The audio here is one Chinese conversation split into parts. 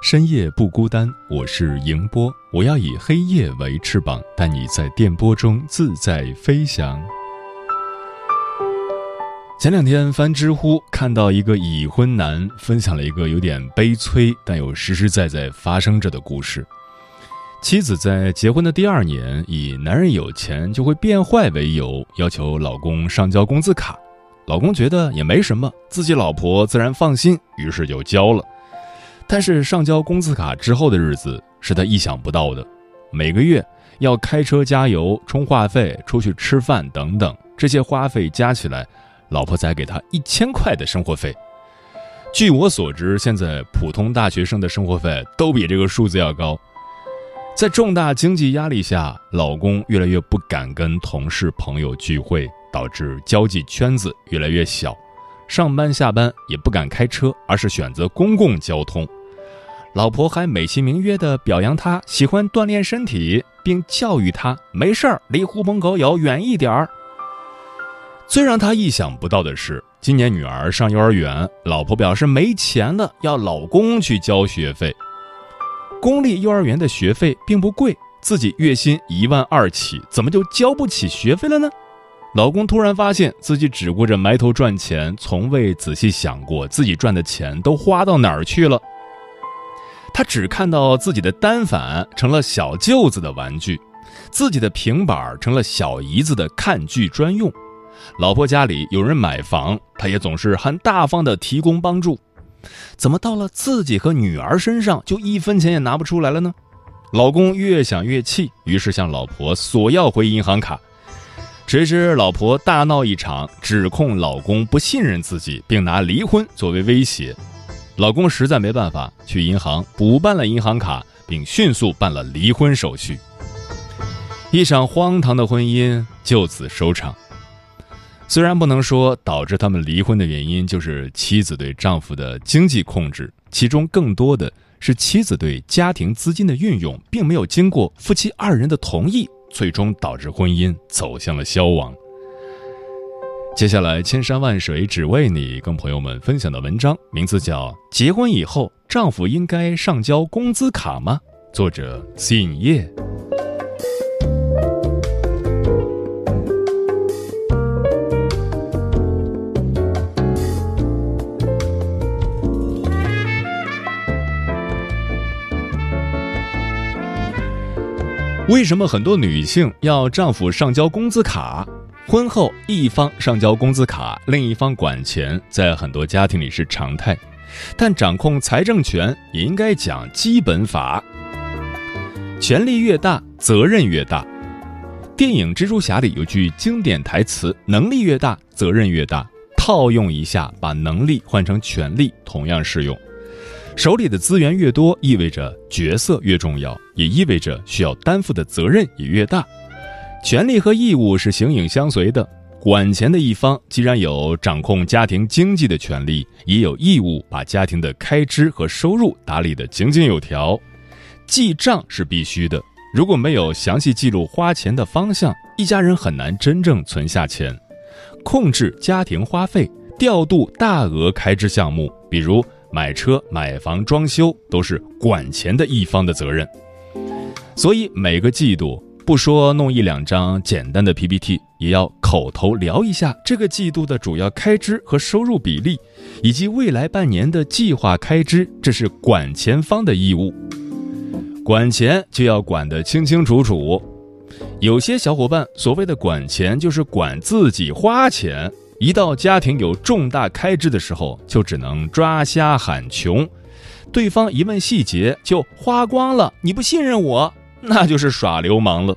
深夜不孤单，我是迎波，我要以黑夜为翅膀，带你在电波中自在飞翔。前两天翻知乎，看到一个已婚男分享了一个有点悲催但又实实在在发生着的故事。妻子在结婚的第二年，以男人有钱就会变坏为由，要求老公上交工资卡。老公觉得也没什么，自己老婆自然放心，于是就交了。但是上交工资卡之后的日子是他意想不到的，每个月要开车加油、充话费、出去吃饭等等，这些花费加起来，老婆才给他一千块的生活费。据我所知，现在普通大学生的生活费都比这个数字要高。在重大经济压力下，老公越来越不敢跟同事朋友聚会，导致交际圈子越来越小。上班下班也不敢开车，而是选择公共交通。老婆还美其名曰地表扬他喜欢锻炼身体，并教育他没事儿离狐朋狗友远一点儿。最让他意想不到的是，今年女儿上幼儿园，老婆表示没钱了，要老公去交学费。公立幼儿园的学费并不贵，自己月薪一万二起，怎么就交不起学费了呢？老公突然发现自己只顾着埋头赚钱，从未仔细想过自己赚的钱都花到哪儿去了。他只看到自己的单反成了小舅子的玩具，自己的平板成了小姨子的看剧专用。老婆家里有人买房，他也总是很大方的提供帮助。怎么到了自己和女儿身上就一分钱也拿不出来了呢？老公越想越气，于是向老婆索要回银行卡。谁知老婆大闹一场，指控老公不信任自己，并拿离婚作为威胁。老公实在没办法，去银行补办了银行卡，并迅速办了离婚手续。一场荒唐的婚姻就此收场。虽然不能说导致他们离婚的原因就是妻子对丈夫的经济控制，其中更多的是妻子对家庭资金的运用并没有经过夫妻二人的同意，最终导致婚姻走向了消亡。接下来，千山万水只为你，跟朋友们分享的文章名字叫《结婚以后丈夫应该上交工资卡吗》，作者信叶。为什么很多女性要丈夫上交工资卡？婚后一方上交工资卡，另一方管钱，在很多家庭里是常态。但掌控财政权也应该讲基本法。权力越大，责任越大。电影《蜘蛛侠》里有句经典台词：“能力越大，责任越大。”套用一下，把能力换成权力，同样适用。手里的资源越多，意味着角色越重要，也意味着需要担负的责任也越大。权利和义务是形影相随的。管钱的一方既然有掌控家庭经济的权利，也有义务把家庭的开支和收入打理得井井有条。记账是必须的，如果没有详细记录花钱的方向，一家人很难真正存下钱。控制家庭花费，调度大额开支项目，比如。买车、买房、装修都是管钱的一方的责任，所以每个季度不说弄一两张简单的 PPT，也要口头聊一下这个季度的主要开支和收入比例，以及未来半年的计划开支，这是管钱方的义务。管钱就要管得清清楚楚。有些小伙伴所谓的管钱，就是管自己花钱。一到家庭有重大开支的时候，就只能抓瞎喊穷。对方一问细节，就花光了。你不信任我，那就是耍流氓了。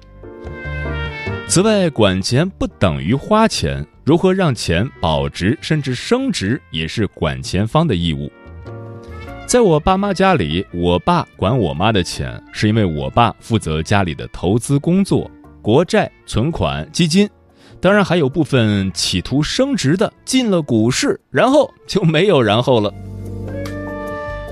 此外，管钱不等于花钱，如何让钱保值甚至升值，也是管钱方的义务。在我爸妈家里，我爸管我妈的钱，是因为我爸负责家里的投资工作，国债、存款、基金，当然还有部分企图升值的进了股市，然后就没有然后了。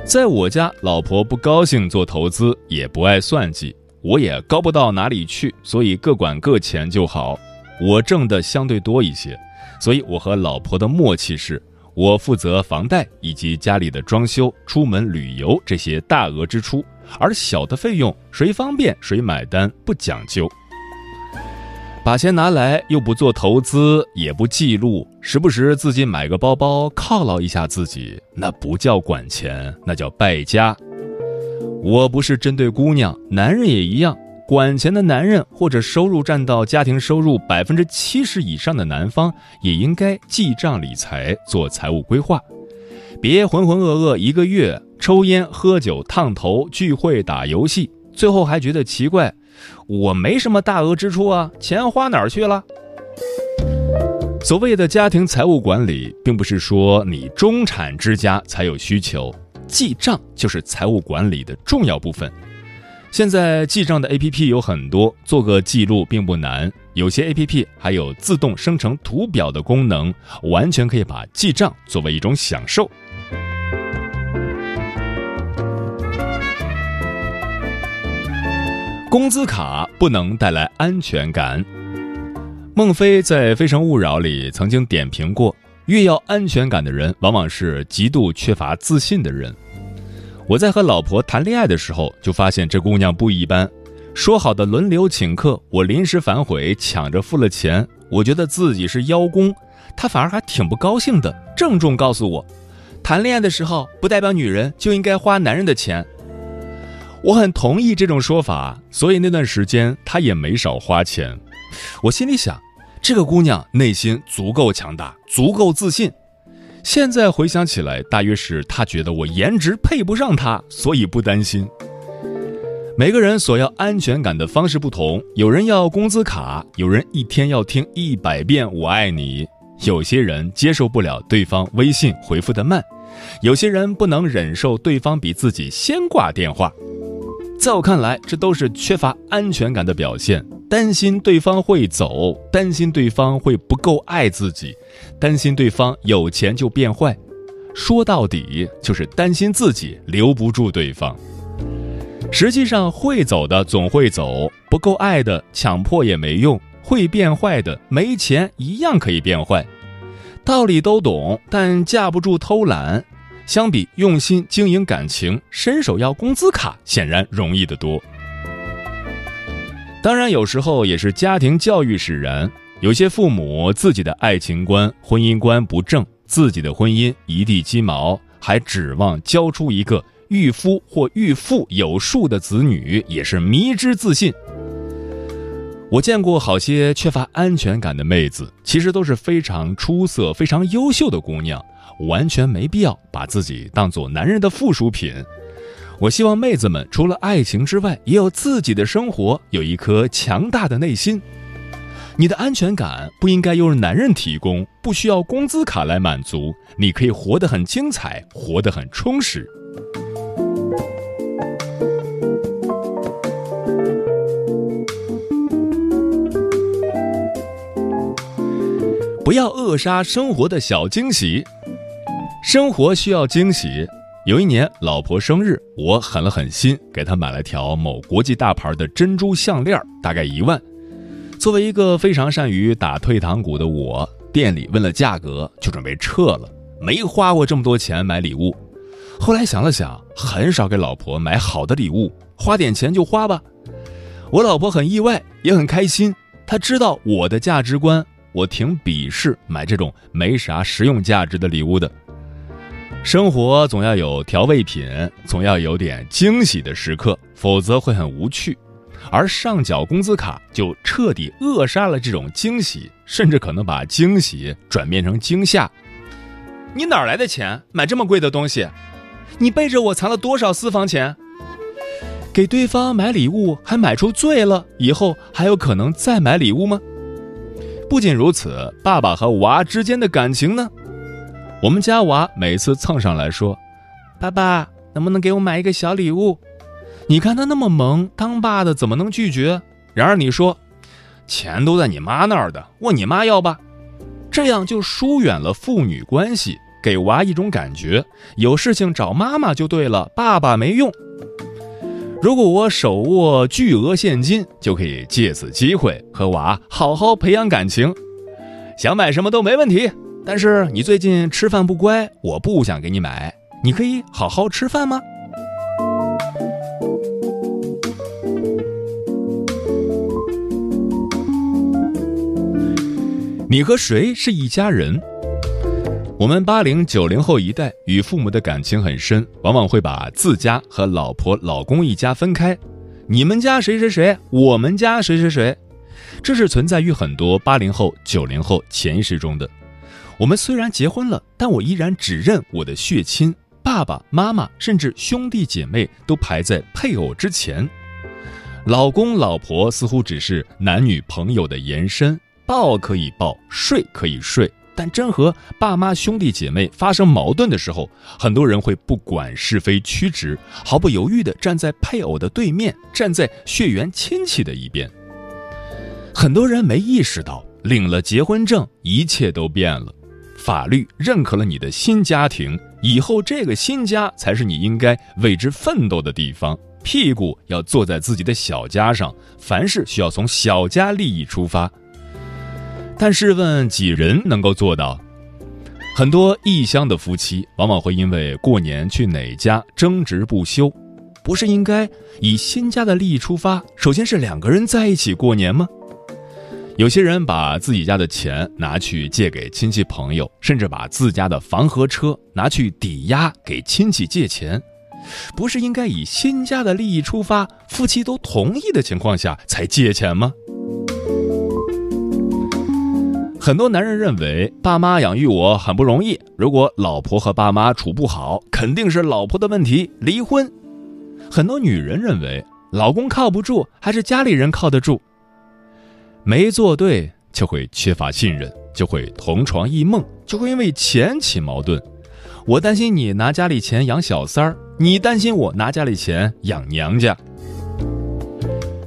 在我家，老婆不高兴做投资，也不爱算计。我也高不到哪里去，所以各管各钱就好。我挣的相对多一些，所以我和老婆的默契是，我负责房贷以及家里的装修、出门旅游这些大额支出，而小的费用谁方便谁买单，不讲究。把钱拿来又不做投资，也不记录，时不时自己买个包包犒劳一下自己，那不叫管钱，那叫败家。我不是针对姑娘，男人也一样。管钱的男人或者收入占到家庭收入百分之七十以上的男方，也应该记账理财，做财务规划。别浑浑噩噩一个月，抽烟喝酒烫头聚会打游戏，最后还觉得奇怪，我没什么大额支出啊，钱花哪儿去了？所谓的家庭财务管理，并不是说你中产之家才有需求。记账就是财务管理的重要部分。现在记账的 APP 有很多，做个记录并不难。有些 APP 还有自动生成图表的功能，完全可以把记账作为一种享受。工资卡不能带来安全感。孟非在《非诚勿扰》里曾经点评过。越要安全感的人，往往是极度缺乏自信的人。我在和老婆谈恋爱的时候，就发现这姑娘不一般。说好的轮流请客，我临时反悔，抢着付了钱。我觉得自己是邀功，她反而还挺不高兴的，郑重告诉我：谈恋爱的时候，不代表女人就应该花男人的钱。我很同意这种说法，所以那段时间她也没少花钱。我心里想。这个姑娘内心足够强大，足够自信。现在回想起来，大约是她觉得我颜值配不上她，所以不担心。每个人索要安全感的方式不同，有人要工资卡，有人一天要听一百遍“我爱你”，有些人接受不了对方微信回复的慢，有些人不能忍受对方比自己先挂电话。在我看来，这都是缺乏安全感的表现。担心对方会走，担心对方会不够爱自己，担心对方有钱就变坏，说到底就是担心自己留不住对方。实际上，会走的总会走，不够爱的强迫也没用，会变坏的没钱一样可以变坏。道理都懂，但架不住偷懒。相比用心经营感情，伸手要工资卡显然容易得多。当然，有时候也是家庭教育使然。有些父母自己的爱情观、婚姻观不正，自己的婚姻一地鸡毛，还指望教出一个御夫或御妇有术的子女，也是迷之自信。我见过好些缺乏安全感的妹子，其实都是非常出色、非常优秀的姑娘，完全没必要把自己当做男人的附属品。我希望妹子们除了爱情之外，也有自己的生活，有一颗强大的内心。你的安全感不应该由男人提供，不需要工资卡来满足。你可以活得很精彩，活得很充实。不要扼杀生活的小惊喜，生活需要惊喜。有一年，老婆生日，我狠了狠心，给她买了条某国际大牌的珍珠项链，大概一万。作为一个非常善于打退堂鼓的我，店里问了价格，就准备撤了。没花过这么多钱买礼物。后来想了想，很少给老婆买好的礼物，花点钱就花吧。我老婆很意外，也很开心，她知道我的价值观，我挺鄙视买这种没啥实用价值的礼物的。生活总要有调味品，总要有点惊喜的时刻，否则会很无趣。而上缴工资卡就彻底扼杀了这种惊喜，甚至可能把惊喜转变成惊吓。你哪来的钱买这么贵的东西？你背着我藏了多少私房钱？给对方买礼物还买出罪了，以后还有可能再买礼物吗？不仅如此，爸爸和娃之间的感情呢？我们家娃每次蹭上来说：“爸爸，能不能给我买一个小礼物？”你看他那么萌，当爸的怎么能拒绝？然而你说：“钱都在你妈那儿的，问你妈要吧。”这样就疏远了父女关系，给娃一种感觉：有事情找妈妈就对了，爸爸没用。如果我手握巨额现金，就可以借此机会和娃好好培养感情，想买什么都没问题。但是你最近吃饭不乖，我不想给你买，你可以好好吃饭吗？你和谁是一家人？我们八零九零后一代与父母的感情很深，往往会把自家和老婆老公一家分开。你们家谁谁谁，我们家谁谁谁，这是存在于很多八零后九零后潜意识中的。我们虽然结婚了，但我依然只认我的血亲，爸爸妈妈甚至兄弟姐妹都排在配偶之前。老公老婆似乎只是男女朋友的延伸，抱可以抱，睡可以睡。但真和爸妈兄弟姐妹发生矛盾的时候，很多人会不管是非曲直，毫不犹豫地站在配偶的对面，站在血缘亲戚的一边。很多人没意识到，领了结婚证，一切都变了。法律认可了你的新家庭，以后这个新家才是你应该为之奋斗的地方。屁股要坐在自己的小家上，凡事需要从小家利益出发。但试问几人能够做到？很多异乡的夫妻往往会因为过年去哪家争执不休，不是应该以新家的利益出发？首先是两个人在一起过年吗？有些人把自己家的钱拿去借给亲戚朋友，甚至把自家的房和车拿去抵押给亲戚借钱，不是应该以新家的利益出发？夫妻都同意的情况下才借钱吗？很多男人认为爸妈养育我很不容易，如果老婆和爸妈处不好，肯定是老婆的问题，离婚。很多女人认为老公靠不住，还是家里人靠得住。没做对就会缺乏信任，就会同床异梦，就会因为钱起矛盾。我担心你拿家里钱养小三儿，你担心我拿家里钱养娘家。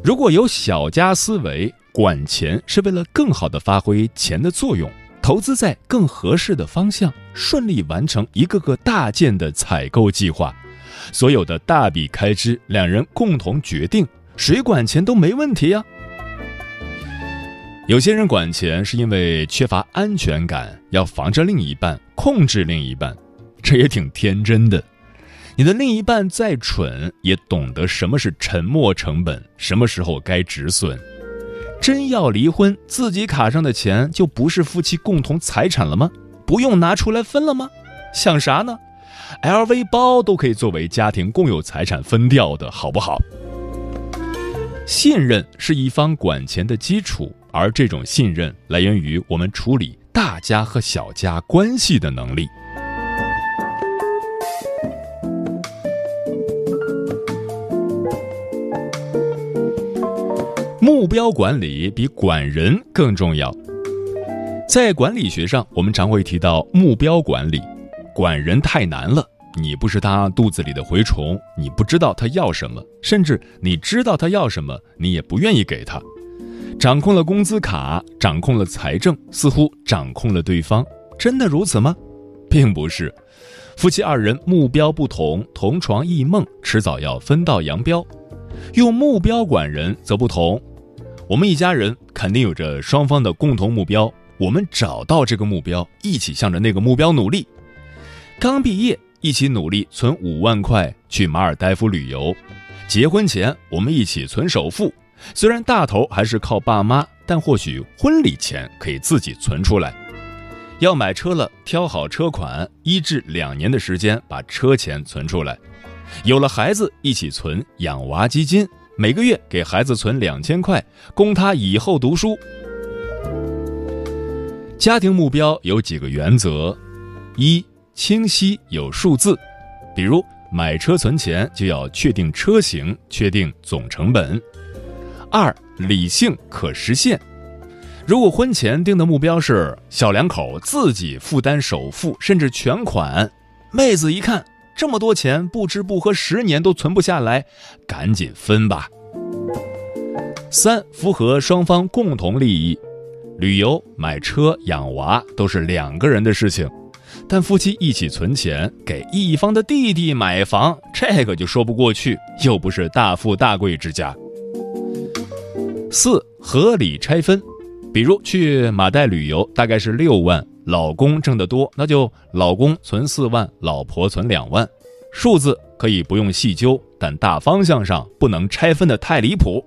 如果有小家思维。管钱是为了更好的发挥钱的作用，投资在更合适的方向，顺利完成一个个大件的采购计划。所有的大笔开支，两人共同决定，谁管钱都没问题呀。有些人管钱是因为缺乏安全感，要防着另一半，控制另一半，这也挺天真的。你的另一半再蠢，也懂得什么是沉没成本，什么时候该止损。真要离婚，自己卡上的钱就不是夫妻共同财产了吗？不用拿出来分了吗？想啥呢？LV 包都可以作为家庭共有财产分掉的，好不好？信任是一方管钱的基础，而这种信任来源于我们处理大家和小家关系的能力。目标管理比管人更重要。在管理学上，我们常会提到目标管理。管人太难了，你不是他肚子里的蛔虫，你不知道他要什么，甚至你知道他要什么，你也不愿意给他。掌控了工资卡，掌控了财政，似乎掌控了对方。真的如此吗？并不是。夫妻二人目标不同，同床异梦，迟早要分道扬镳。用目标管人则不同。我们一家人肯定有着双方的共同目标，我们找到这个目标，一起向着那个目标努力。刚毕业，一起努力存五万块去马尔代夫旅游；结婚前，我们一起存首付，虽然大头还是靠爸妈，但或许婚礼钱可以自己存出来。要买车了，挑好车款，一至两年的时间把车钱存出来。有了孩子，一起存养娃基金，每个月给孩子存两千块，供他以后读书。家庭目标有几个原则：一、清晰有数字，比如买车存钱就要确定车型、确定总成本；二、理性可实现。如果婚前定的目标是小两口自己负担首付甚至全款，妹子一看这么多钱，不吃不喝十年都存不下来，赶紧分吧。三、符合双方共同利益。旅游、买车、养娃都是两个人的事情，但夫妻一起存钱给一方的弟弟买房，这个就说不过去，又不是大富大贵之家。四、合理拆分，比如去马代旅游，大概是六万，老公挣得多，那就老公存四万，老婆存两万，数字可以不用细究，但大方向上不能拆分的太离谱。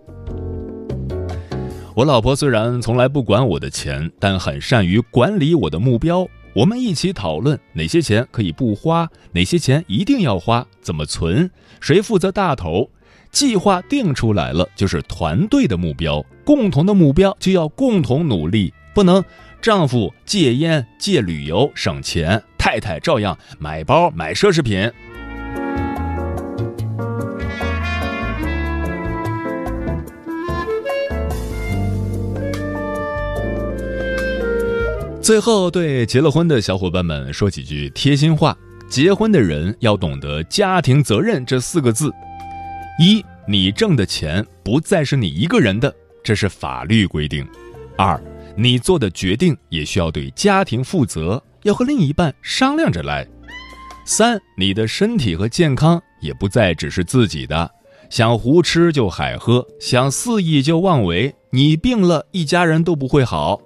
我老婆虽然从来不管我的钱，但很善于管理我的目标。我们一起讨论哪些钱可以不花，哪些钱一定要花，怎么存，谁负责大头。计划定出来了，就是团队的目标，共同的目标就要共同努力，不能丈夫戒烟戒旅游省钱，太太照样买包买奢侈品。最后，对结了婚的小伙伴们说几句贴心话：结婚的人要懂得“家庭责任”这四个字。一，你挣的钱不再是你一个人的，这是法律规定；二，你做的决定也需要对家庭负责，要和另一半商量着来；三，你的身体和健康也不再只是自己的，想胡吃就海喝，想肆意就妄为，你病了，一家人都不会好。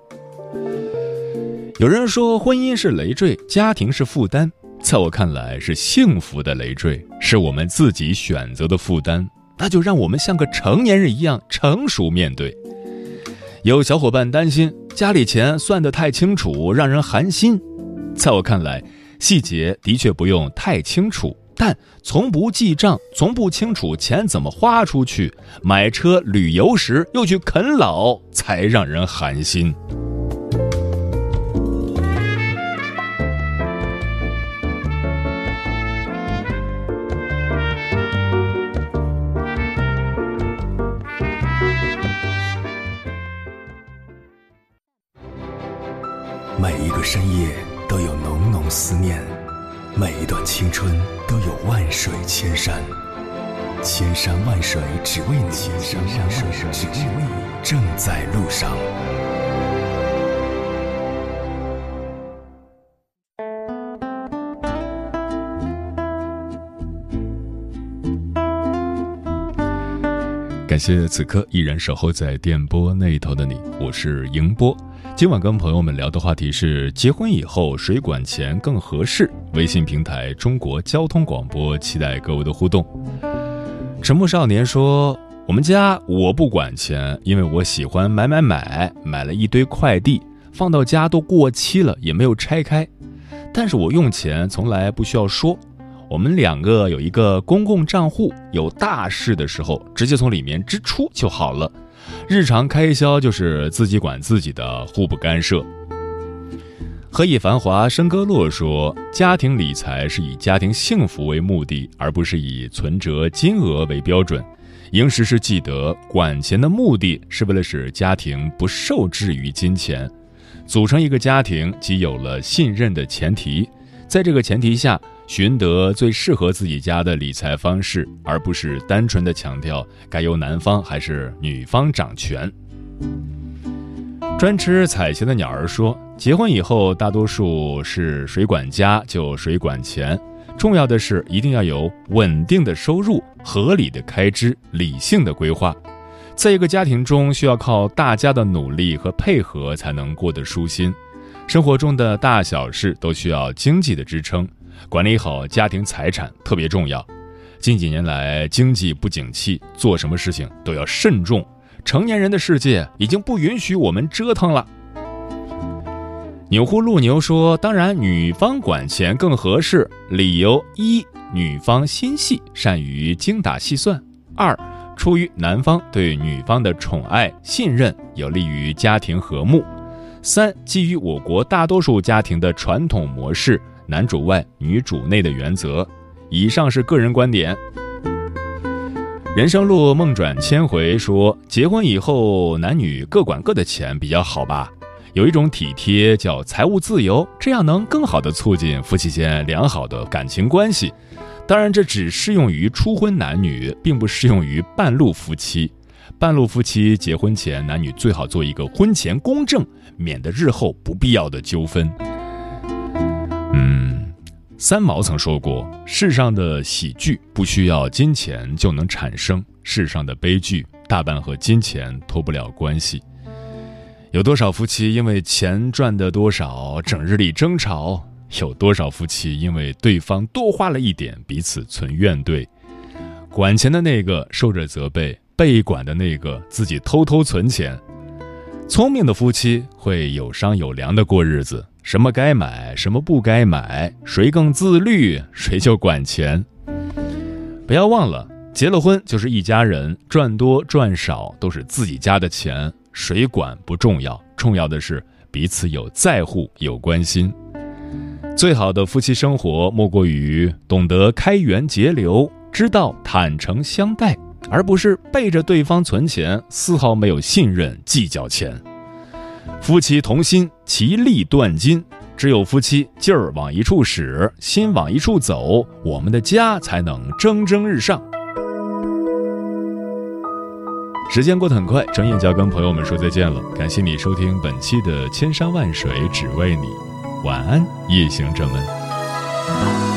有人说婚姻是累赘，家庭是负担。在我看来，是幸福的累赘，是我们自己选择的负担。那就让我们像个成年人一样成熟面对。有小伙伴担心家里钱算得太清楚，让人寒心。在我看来，细节的确不用太清楚，但从不记账，从不清楚钱怎么花出去，买车旅游时又去啃老，才让人寒心。每一个深夜都有浓浓思念，每一段青春都有万水千山，千山万水只为你，千山万水只为你，正在路上。感谢此刻依然守候在电波那头的你，我是迎波。今晚跟朋友们聊的话题是：结婚以后谁管钱更合适？微信平台中国交通广播，期待各位的互动。沉默少年说：“我们家我不管钱，因为我喜欢买买买，买了一堆快递，放到家都过期了，也没有拆开。但是我用钱从来不需要说，我们两个有一个公共账户，有大事的时候直接从里面支出就好了。”日常开销就是自己管自己的，互不干涉。何以繁华笙歌落说，家庭理财是以家庭幸福为目的，而不是以存折金额为标准。应时时记得，管钱的目的是为了使家庭不受制于金钱。组成一个家庭，即有了信任的前提。在这个前提下，寻得最适合自己家的理财方式，而不是单纯的强调该由男方还是女方掌权。专吃彩钱的鸟儿说：“结婚以后，大多数是谁管家就谁管钱，重要的是一定要有稳定的收入、合理的开支、理性的规划。在一个家庭中，需要靠大家的努力和配合才能过得舒心。生活中的大小事都需要经济的支撑。”管理好家庭财产特别重要。近几年来经济不景气，做什么事情都要慎重。成年人的世界已经不允许我们折腾了。钮祜禄牛说：“当然，女方管钱更合适。理由一，女方心细，善于精打细算；二，出于男方对女方的宠爱、信任，有利于家庭和睦；三，基于我国大多数家庭的传统模式，男主外女主内的原则。以上是个人观点。”人生路梦转千回说：“结婚以后，男女各管各的钱比较好吧？”有一种体贴叫财务自由，这样能更好的促进夫妻间良好的感情关系。当然，这只适用于初婚男女，并不适用于半路夫妻。半路夫妻结婚前，男女最好做一个婚前公证，免得日后不必要的纠纷。三毛曾说过：“世上的喜剧不需要金钱就能产生，世上的悲剧大半和金钱脱不了关系。”有多少夫妻因为钱赚的多少，整日里争吵？有多少夫妻因为对方多花了一点，彼此存怨怼？管钱的那个受着责备，被管的那个自己偷偷存钱。聪明的夫妻会有商有量的过日子，什么该买，什么不该买，谁更自律，谁就管钱。不要忘了，结了婚就是一家人，赚多赚少都是自己家的钱。谁管不重要，重要的是彼此有在乎、有关心。最好的夫妻生活，莫过于懂得开源节流，知道坦诚相待，而不是背着对方存钱，丝毫没有信任，计较钱。夫妻同心，其利断金。只有夫妻劲儿往一处使，心往一处走，我们的家才能蒸蒸日上。时间过得很快，转眼就要跟朋友们说再见了。感谢你收听本期的《千山万水只为你》，晚安，夜行者们。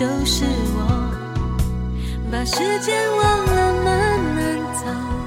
就是我。把时间忘了慢慢走。